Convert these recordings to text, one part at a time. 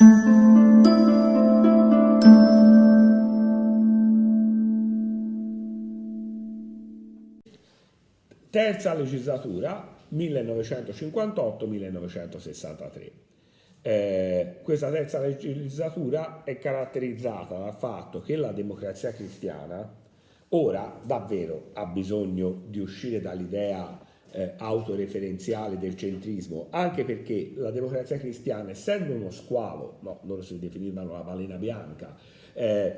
Terza legislatura 1958-1963. Eh, questa terza legislatura è caratterizzata dal fatto che la democrazia cristiana ora davvero ha bisogno di uscire dall'idea eh, autoreferenziale del centrismo, anche perché la democrazia cristiana, essendo uno squalo, no, loro si definivano la balena bianca, eh,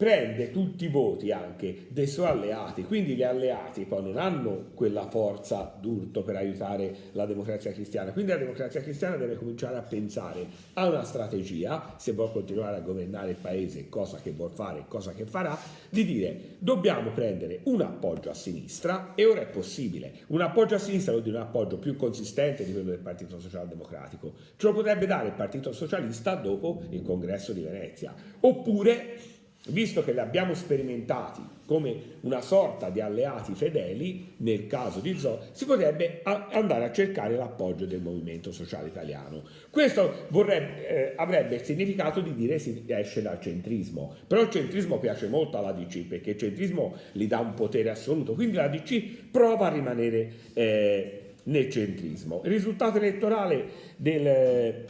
prende tutti i voti anche dei suoi alleati, quindi gli alleati poi non hanno quella forza d'urto per aiutare la democrazia cristiana, quindi la democrazia cristiana deve cominciare a pensare a una strategia, se vuole continuare a governare il paese, cosa che vuol fare, cosa che farà, di dire dobbiamo prendere un appoggio a sinistra e ora è possibile, un appoggio a sinistra vuol dire un appoggio più consistente di quello del Partito Socialdemocratico, ce lo potrebbe dare il Partito Socialista dopo il congresso di Venezia, oppure visto che li abbiamo sperimentati come una sorta di alleati fedeli, nel caso di Zo, si potrebbe andare a cercare l'appoggio del movimento sociale italiano. Questo vorrebbe, eh, avrebbe il significato di dire si esce dal centrismo, però il centrismo piace molto alla DC perché il centrismo gli dà un potere assoluto, quindi la DC prova a rimanere eh, nel centrismo. Il risultato elettorale del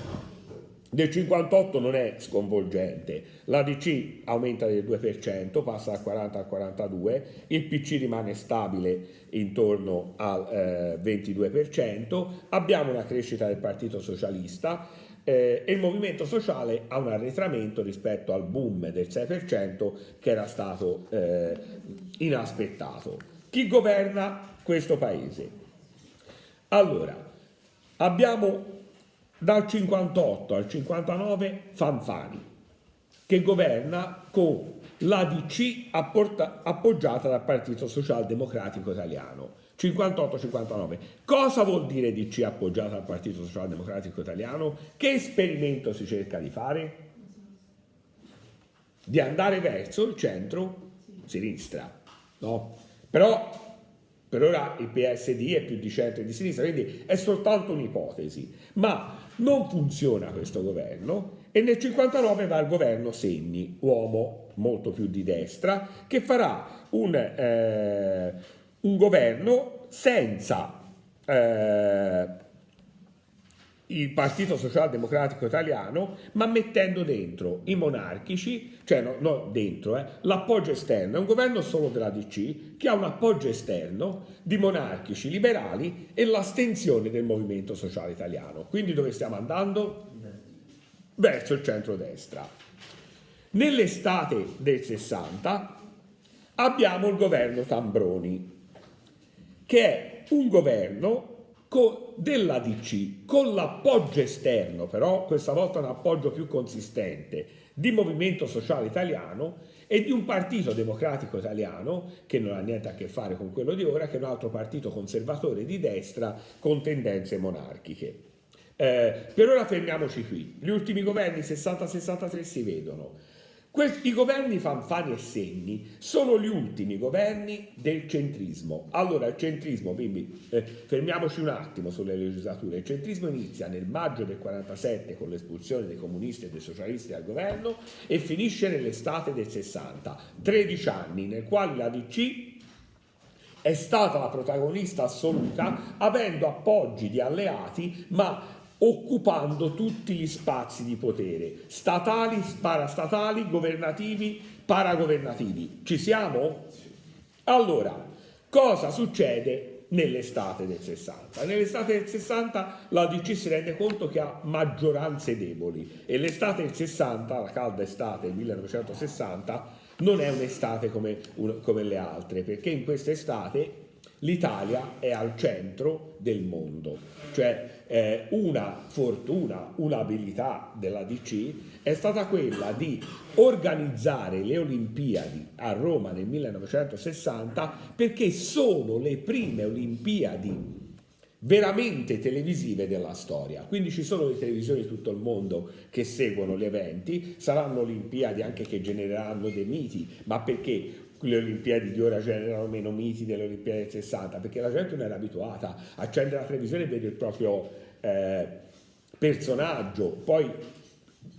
del 58 non è sconvolgente, la DC aumenta del 2%, passa dal 40 al 42, il PC rimane stabile intorno al eh, 22%, abbiamo una crescita del Partito Socialista eh, e il Movimento Sociale ha un arretramento rispetto al boom del 6% che era stato eh, inaspettato. Chi governa questo paese? Allora, abbiamo dal 58 al 59 Fanfani, che governa con l'ADC appoggiata dal Partito Socialdemocratico Italiano. 58-59. Cosa vuol dire DC appoggiata dal Partito Socialdemocratico Italiano? Che esperimento si cerca di fare? Di andare verso il centro-sinistra. No? Però per ora il PSD è più di centro e di sinistra, quindi è soltanto un'ipotesi. Ma non funziona questo governo e nel 59 va il governo Segni, uomo molto più di destra, che farà un, eh, un governo senza eh, il Partito Socialdemocratico Italiano, ma mettendo dentro i monarchici, cioè no, no dentro, eh, l'appoggio esterno. È un governo solo della DC che ha un appoggio esterno di monarchici liberali e l'astensione del movimento sociale italiano. Quindi dove stiamo andando? Verso il centro-destra. Nell'estate del 60 abbiamo il governo Tambroni, che è un governo della DC con l'appoggio esterno, però questa volta un appoggio più consistente, di Movimento Sociale Italiano e di un partito democratico italiano che non ha niente a che fare con quello di ora, che è un altro partito conservatore di destra con tendenze monarchiche. Eh, per ora fermiamoci qui. Gli ultimi governi 60-63 si vedono. I governi Fanfani e Segni sono gli ultimi governi del centrismo. Allora, il centrismo, quindi eh, fermiamoci un attimo sulle legislature. Il centrismo inizia nel maggio del 47 con l'espulsione dei comunisti e dei socialisti dal governo e finisce nell'estate del 60. 13 anni nel quali la DC è stata la protagonista assoluta, avendo appoggi di alleati, ma occupando tutti gli spazi di potere, statali, parastatali, governativi, paragovernativi. Ci siamo? Allora, cosa succede nell'estate del 60? Nell'estate del 60 la DC si rende conto che ha maggioranze deboli e l'estate del 60, la calda estate del 1960, non è un'estate come, come le altre, perché in questa estate l'Italia è al centro del mondo, cioè eh, una fortuna, un'abilità della DC è stata quella di organizzare le Olimpiadi a Roma nel 1960 perché sono le prime Olimpiadi veramente televisive della storia. Quindi ci sono le televisioni di tutto il mondo che seguono gli eventi, saranno Olimpiadi anche che genereranno dei miti, ma perché le Olimpiadi di ora generano meno miti delle Olimpiadi del 60, perché la gente non era abituata a accendere la televisione e vedere il proprio eh, personaggio, poi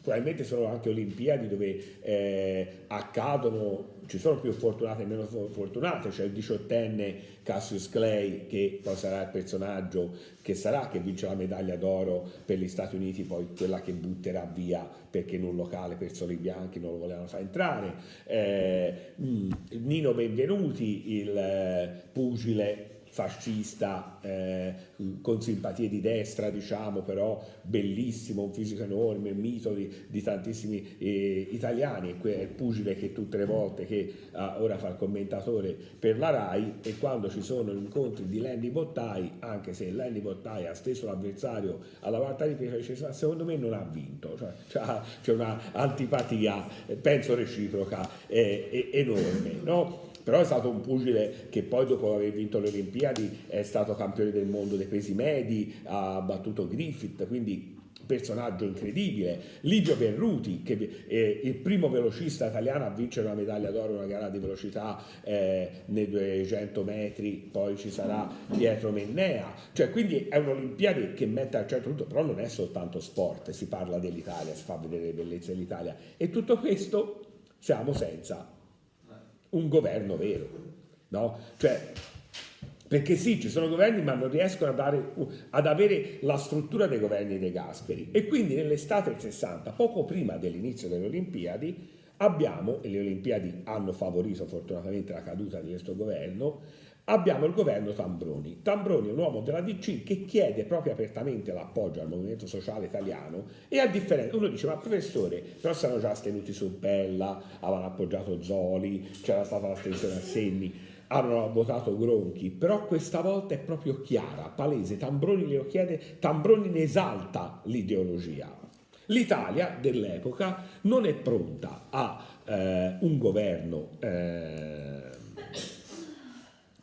probabilmente sono anche Olimpiadi dove eh, accadono, ci sono più fortunate e meno fortunate, c'è il diciottenne Cassius Clay che poi sarà il personaggio che sarà, che vince la medaglia d'oro per gli Stati Uniti, poi quella che butterà via perché in un locale per soli bianchi non lo volevano far entrare, eh, mm, Nino Benvenuti, il eh, pugile fascista eh, con simpatie di destra, diciamo, però bellissimo, un fisico enorme, mito di, di tantissimi eh, italiani, è il pugile che tutte le volte che ah, ora fa il commentatore per la RAI e quando ci sono gli incontri di Lenny Bottai, anche se Lenny Bottai ha stesso l'avversario alla di prima, dice secondo me non ha vinto, cioè, c'è una antipatia, penso reciproca, eh, enorme. No? Però è stato un pugile che poi dopo aver vinto le Olimpiadi è stato campione del mondo dei pesi medi, ha battuto Griffith, quindi personaggio incredibile, Livio Berruti, che è il primo velocista italiano a vincere una medaglia d'oro in una gara di velocità eh, nei 200 metri, poi ci sarà Pietro Mennea, cioè quindi è un'Olimpiade che mette al centro tutto, però non è soltanto sport, si parla dell'Italia, si fa vedere le bellezze dell'Italia. E tutto questo siamo senza un governo vero, no? Cioè, perché sì, ci sono governi ma non riescono dare, ad avere la struttura dei governi dei Gasperi e quindi nell'estate del 60, poco prima dell'inizio delle Olimpiadi, abbiamo, e le Olimpiadi hanno favorito fortunatamente la caduta di questo governo, abbiamo il governo Tambroni. Tambroni è un uomo della DC che chiede proprio apertamente l'appoggio al movimento sociale italiano e a differenza, uno dice ma professore, però si erano già astenuti su Pella, avevano appoggiato Zoli, c'era stata l'astensione a Semmi, hanno votato Gronchi, però questa volta è proprio chiara, palese, Tambroni glielo chiede, Tambroni ne esalta l'ideologia. L'Italia dell'epoca non è pronta a eh, un governo eh,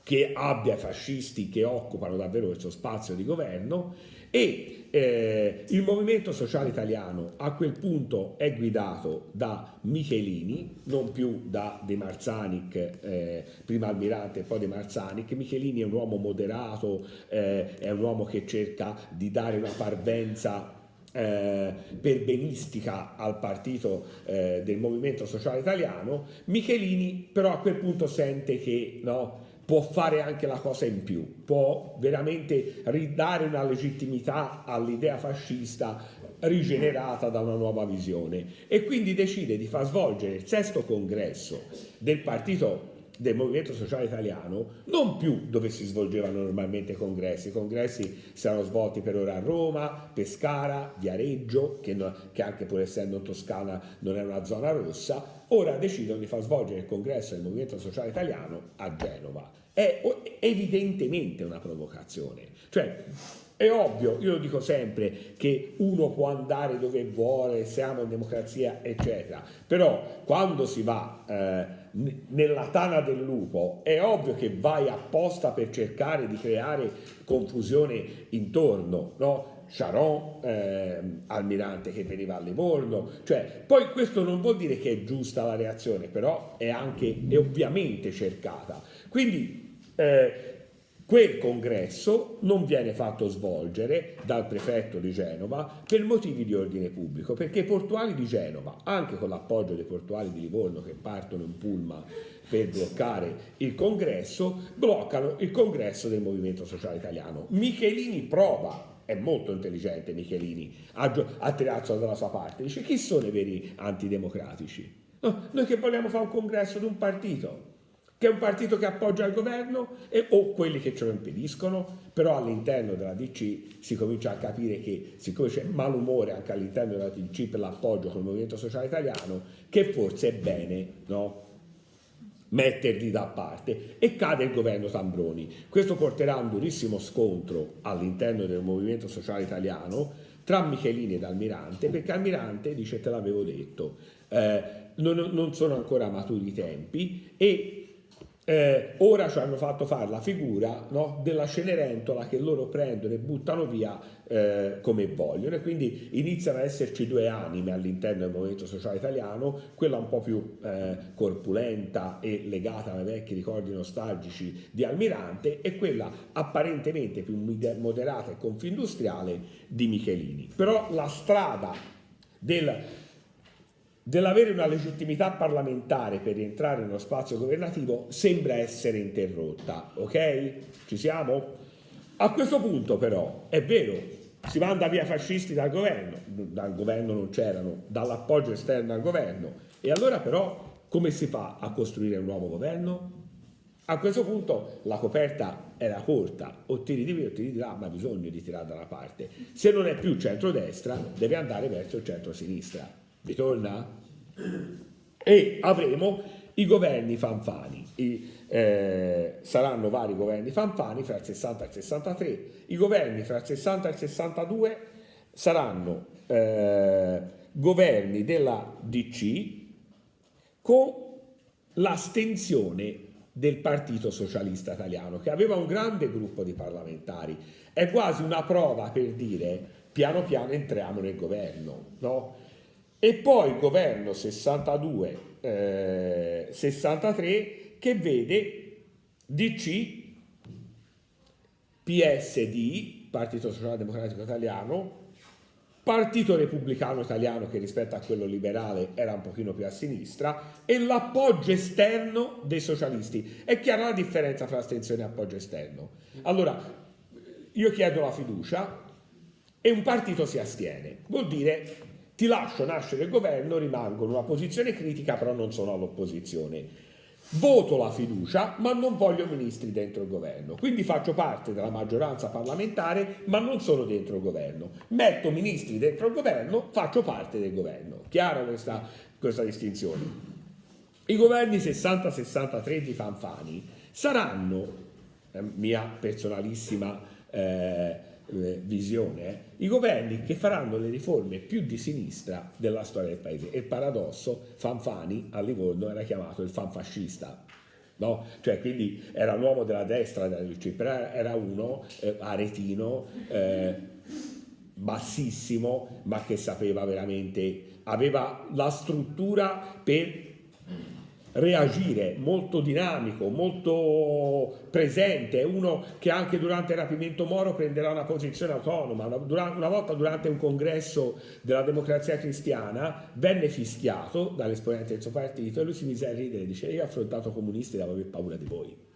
che abbia fascisti che occupano davvero questo spazio di governo e eh, il movimento sociale italiano a quel punto è guidato da Michelini, non più da De Marzanic, eh, prima Almirante e poi De Marzanic. Michelini è un uomo moderato, eh, è un uomo che cerca di dare una parvenza eh, perbenistica al partito eh, del movimento sociale italiano, Michelini però a quel punto sente che no, può fare anche la cosa in più, può veramente ridare una legittimità all'idea fascista rigenerata da una nuova visione e quindi decide di far svolgere il sesto congresso del partito del Movimento Sociale Italiano, non più dove si svolgevano normalmente i congressi, i congressi si erano svolti per ora a Roma, Pescara, Viareggio, che, no, che anche pur essendo Toscana non è una zona rossa, ora decidono di far svolgere il congresso del Movimento Sociale Italiano a Genova. È evidentemente una provocazione. Cioè, è ovvio, io lo dico sempre, che uno può andare dove vuole, siamo in democrazia, eccetera, però quando si va eh, nella tana del lupo è ovvio che vai apposta per cercare di creare confusione intorno, no? Charon, eh, almirante che veniva a Livorno, cioè, poi questo non vuol dire che è giusta la reazione, però è anche, è ovviamente cercata. Quindi eh, Quel congresso non viene fatto svolgere dal prefetto di Genova per motivi di ordine pubblico, perché i portuali di Genova, anche con l'appoggio dei portuali di Livorno che partono in pullman per bloccare il congresso, bloccano il congresso del Movimento Sociale Italiano. Michelini prova è molto intelligente Michelini, a, a tirarsi dalla sua parte, dice chi sono i veri antidemocratici? No, noi che vogliamo fare un congresso di un partito, che è un partito che appoggia il governo e, o quelli che ce lo impediscono, però all'interno della DC si comincia a capire che siccome c'è malumore anche all'interno della DC per l'appoggio col Movimento Sociale Italiano, che forse è bene no, metterli da parte e cade il governo Tambroni. Questo porterà a un durissimo scontro all'interno del Movimento Sociale Italiano tra Michelini ed Almirante, perché Almirante dice te l'avevo detto, eh, non, non sono ancora maturi i tempi e eh, ora ci hanno fatto fare la figura no, della Cenerentola che loro prendono e buttano via eh, come vogliono e quindi iniziano ad esserci due anime all'interno del movimento sociale italiano, quella un po' più eh, corpulenta e legata ai vecchi ricordi nostalgici di Almirante e quella apparentemente più moderata e confindustriale di Michelini. Però la strada del dell'avere una legittimità parlamentare per rientrare nello spazio governativo sembra essere interrotta, ok? Ci siamo? A questo punto però è vero, si manda via fascisti dal governo, dal governo non c'erano, dall'appoggio esterno al governo, e allora però come si fa a costruire un nuovo governo? A questo punto la coperta era corta, o tiri di qui o tiri di là, ma bisogna di tirare da una parte. Se non è più centrodestra, deve andare verso il centro-sinistra. Vi torna? E avremo i governi fanfani. I, eh, saranno vari governi fanfani fra il 60 e il 63. I governi fra il 60 e il 62 saranno eh, governi della DC con l'astensione del Partito Socialista Italiano, che aveva un grande gruppo di parlamentari. È quasi una prova per dire piano piano entriamo nel governo, no? E poi il governo 62-63 eh, che vede DC, PSD, Partito Sociale Democratico Italiano, Partito Repubblicano Italiano che rispetto a quello liberale era un pochino più a sinistra e l'appoggio esterno dei socialisti. È chiara la differenza tra astensione e appoggio esterno. Allora, io chiedo la fiducia e un partito si astiene. Vuol dire ti lascio nascere il governo, rimango in una posizione critica, però non sono all'opposizione. Voto la fiducia, ma non voglio ministri dentro il governo. Quindi faccio parte della maggioranza parlamentare, ma non sono dentro il governo. Metto ministri dentro il governo, faccio parte del governo. Chiaro questa, questa distinzione? I governi 60-63 di Fanfani saranno, eh, mia personalissima eh, eh, visione, i governi che faranno le riforme più di sinistra della storia del paese. E il paradosso, Fanfani a Livorno era chiamato il fanfascista. No? Cioè, quindi era un uomo della destra, però era uno eh, aretino, eh, bassissimo, ma che sapeva veramente, aveva la struttura per reagire, molto dinamico, molto presente, uno che anche durante il rapimento Moro prenderà una posizione autonoma. Una, volta durante un congresso della democrazia cristiana venne fischiato dall'esponente del suo partito e lui si mise a ridere dice io ho affrontato comunisti e avevo paura di voi.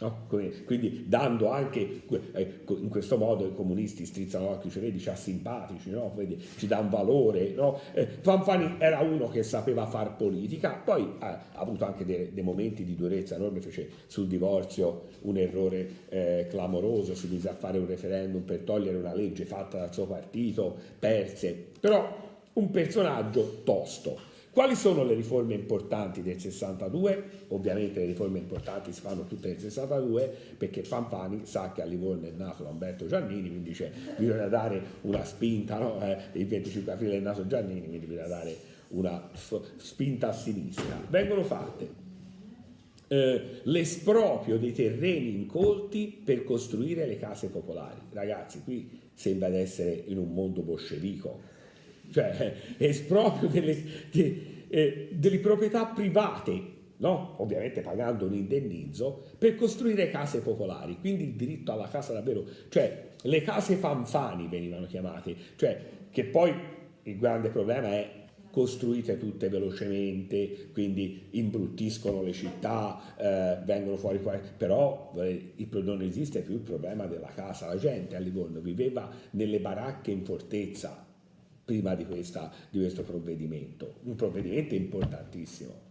No? Quindi dando anche eh, in questo modo i comunisti strizzano l'occhio, cioè vedi, ci ha simpatici, no? vedi, ci un valore. No? Eh, Fanfani era uno che sapeva far politica, poi ha, ha avuto anche dei, dei, momenti di durezza enorme, fece sul divorzio un errore eh, clamoroso, si mise a fare un referendum per togliere una legge fatta dal suo partito, perse, però un personaggio tosto. Quali sono le riforme importanti del 62? Ovviamente le riforme importanti si fanno tutte nel 62 perché Pampani sa che a Livorno è nato Lamberto Giannini, quindi dice bisogna dare una spinta, no? eh, il 25 aprile è nato Giannini, quindi bisogna dare una spinta a sinistra. Vengono fatte eh, l'esproprio dei terreni incolti per costruire le case popolari. Ragazzi, qui sembra di essere in un mondo bolscevico cioè esproprio delle, de, eh, delle proprietà private, no? ovviamente pagando un indennizzo, per costruire case popolari, quindi il diritto alla casa davvero, cioè le case fanfani venivano chiamate, cioè che poi il grande problema è costruite tutte velocemente, quindi imbruttiscono le città, eh, vengono fuori qua, però eh, non esiste più il problema della casa, la gente a Livorno viveva nelle baracche in fortezza, prima di, questa, di questo provvedimento, un provvedimento importantissimo.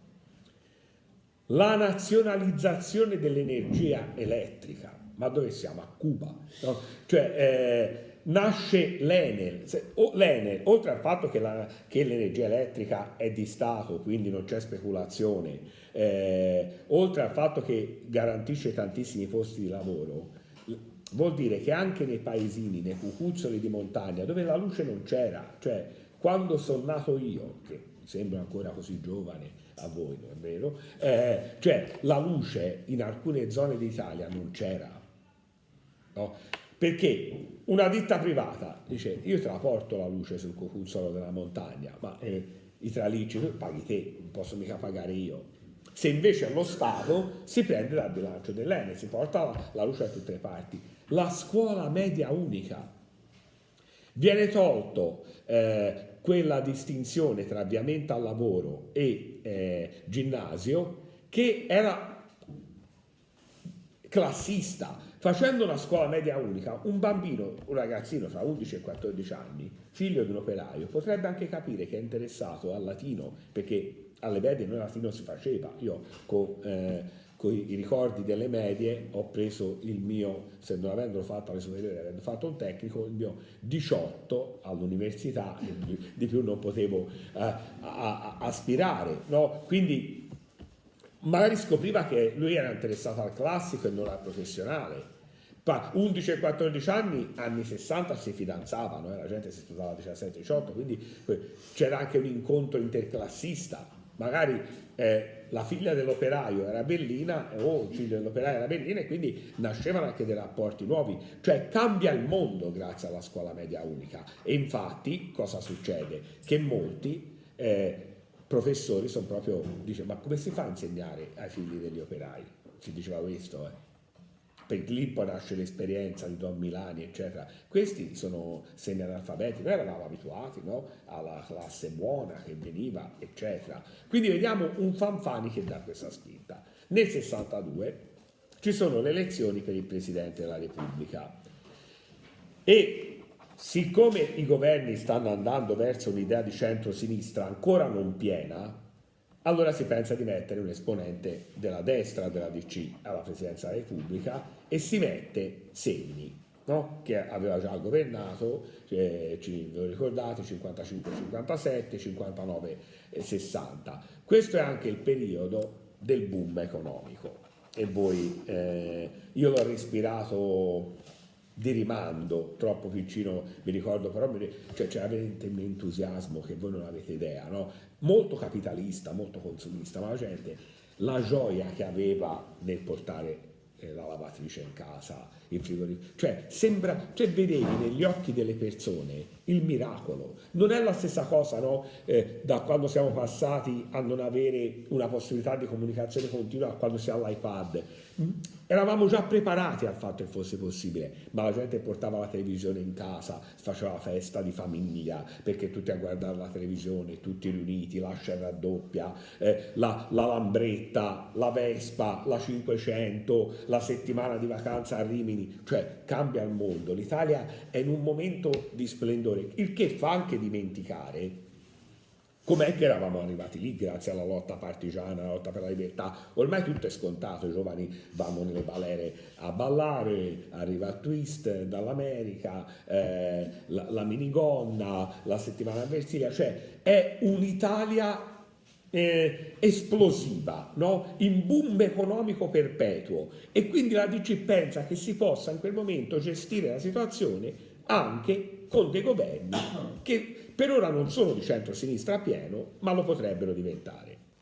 La nazionalizzazione dell'energia elettrica, ma dove siamo? A Cuba. No? Cioè, eh, nasce l'Enel. L'Enel, oltre al fatto che, la, che, l'energia elettrica è di Stato, quindi non c'è speculazione, eh, oltre al fatto che garantisce tantissimi posti di lavoro, vuol dire che anche nei paesini, nei cucuzzoli di montagna, dove la luce non c'era, cioè quando sono nato io, che sembro ancora così giovane a voi, non è vero? Eh, cioè la luce in alcune zone d'Italia non c'era. No? Perché una ditta privata dice io te la porto la luce sul cocuzzolo della montagna, ma eh, i tralicci paghi te, non posso mica pagare io. Se invece lo Stato si prende dal bilancio dell'Ene, si porta la, luce da tutte le parti. La scuola media unica. Viene tolto eh, quella distinzione tra avviamento al lavoro e eh, ginnasio che era classista. Facendo una scuola media unica, un bambino, un ragazzino tra 11 e 14 anni, figlio di un operaio, potrebbe anche capire che è interessato al latino perché alle medie noi latino si faceva, io con, eh, con, i ricordi delle medie ho preso il mio, se non avendolo fatto alle superiori, avendo fatto un tecnico, il mio 18 all'università, di più non potevo eh, a, a, aspirare, no? quindi magari scopriva che lui era interessato al classico e non al professionale. 11 e 14 anni, anni 60 si fidanzavano, eh? la gente si sposava a 17-18, quindi c'era anche un incontro interclassista magari eh, la figlia dell'operaio era bellina o il figlio dell'operaio era bellina e quindi nascevano anche dei rapporti nuovi, cioè cambia il mondo grazie alla scuola media unica e infatti cosa succede? Che molti eh, professori sono proprio, dice ma come si fa a insegnare ai figli degli operai? Si diceva questo, eh per lì poi nasce l'esperienza di Don Milani, eccetera. Questi sono semi-analfabeti, noi eravamo abituati no? alla classe buona che veniva, eccetera. Quindi vediamo un fanfani che dà questa spinta. Nel 62 ci sono le elezioni per il Presidente della Repubblica e siccome i governi stanno andando verso un'idea di centro-sinistra ancora non piena, allora si pensa di mettere un esponente della destra della DC alla presidenza della Repubblica e si mette Segni, no? che aveva già governato, eh, ci, lo ricordate, 55-57, 59-60. Questo è anche il periodo del boom economico e voi, eh, io l'ho respirato di rimando troppo vicino, mi ricordo però, cioè c'era veramente un entusiasmo che voi non avete idea, no? molto capitalista, molto consumista, ma la gente, la gioia che aveva nel portare eh, la lavatrice in casa, il frigorifero, cioè sembra, cioè vedevi negli occhi delle persone il miracolo, non è la stessa cosa no? eh, da quando siamo passati a non avere una possibilità di comunicazione continua a quando si ha l'iPad, Eravamo già preparati al fatto che fosse possibile, ma la gente portava la televisione in casa, faceva la festa di famiglia, perché tutti a guardare la televisione, tutti riuniti, la scena doppia, eh, la, la, Lambretta, la Vespa, la 500, la settimana di vacanza a Rimini, cioè cambia il mondo. L'Italia è in un momento di splendore, il che fa anche dimenticare Com'è che eravamo arrivati lì grazie alla lotta partigiana, alla lotta per la libertà? Ormai tutto è scontato, i giovani vanno nelle balere a ballare, arriva Twist dall'America, eh, la, la, minigonna, la settimana avversiva, cioè è un'Italia eh, esplosiva, no? in boom economico perpetuo e quindi la DC pensa che si possa in quel momento gestire la situazione anche con dei governi che per ora non sono di centro-sinistra pieno, ma lo potrebbero diventare.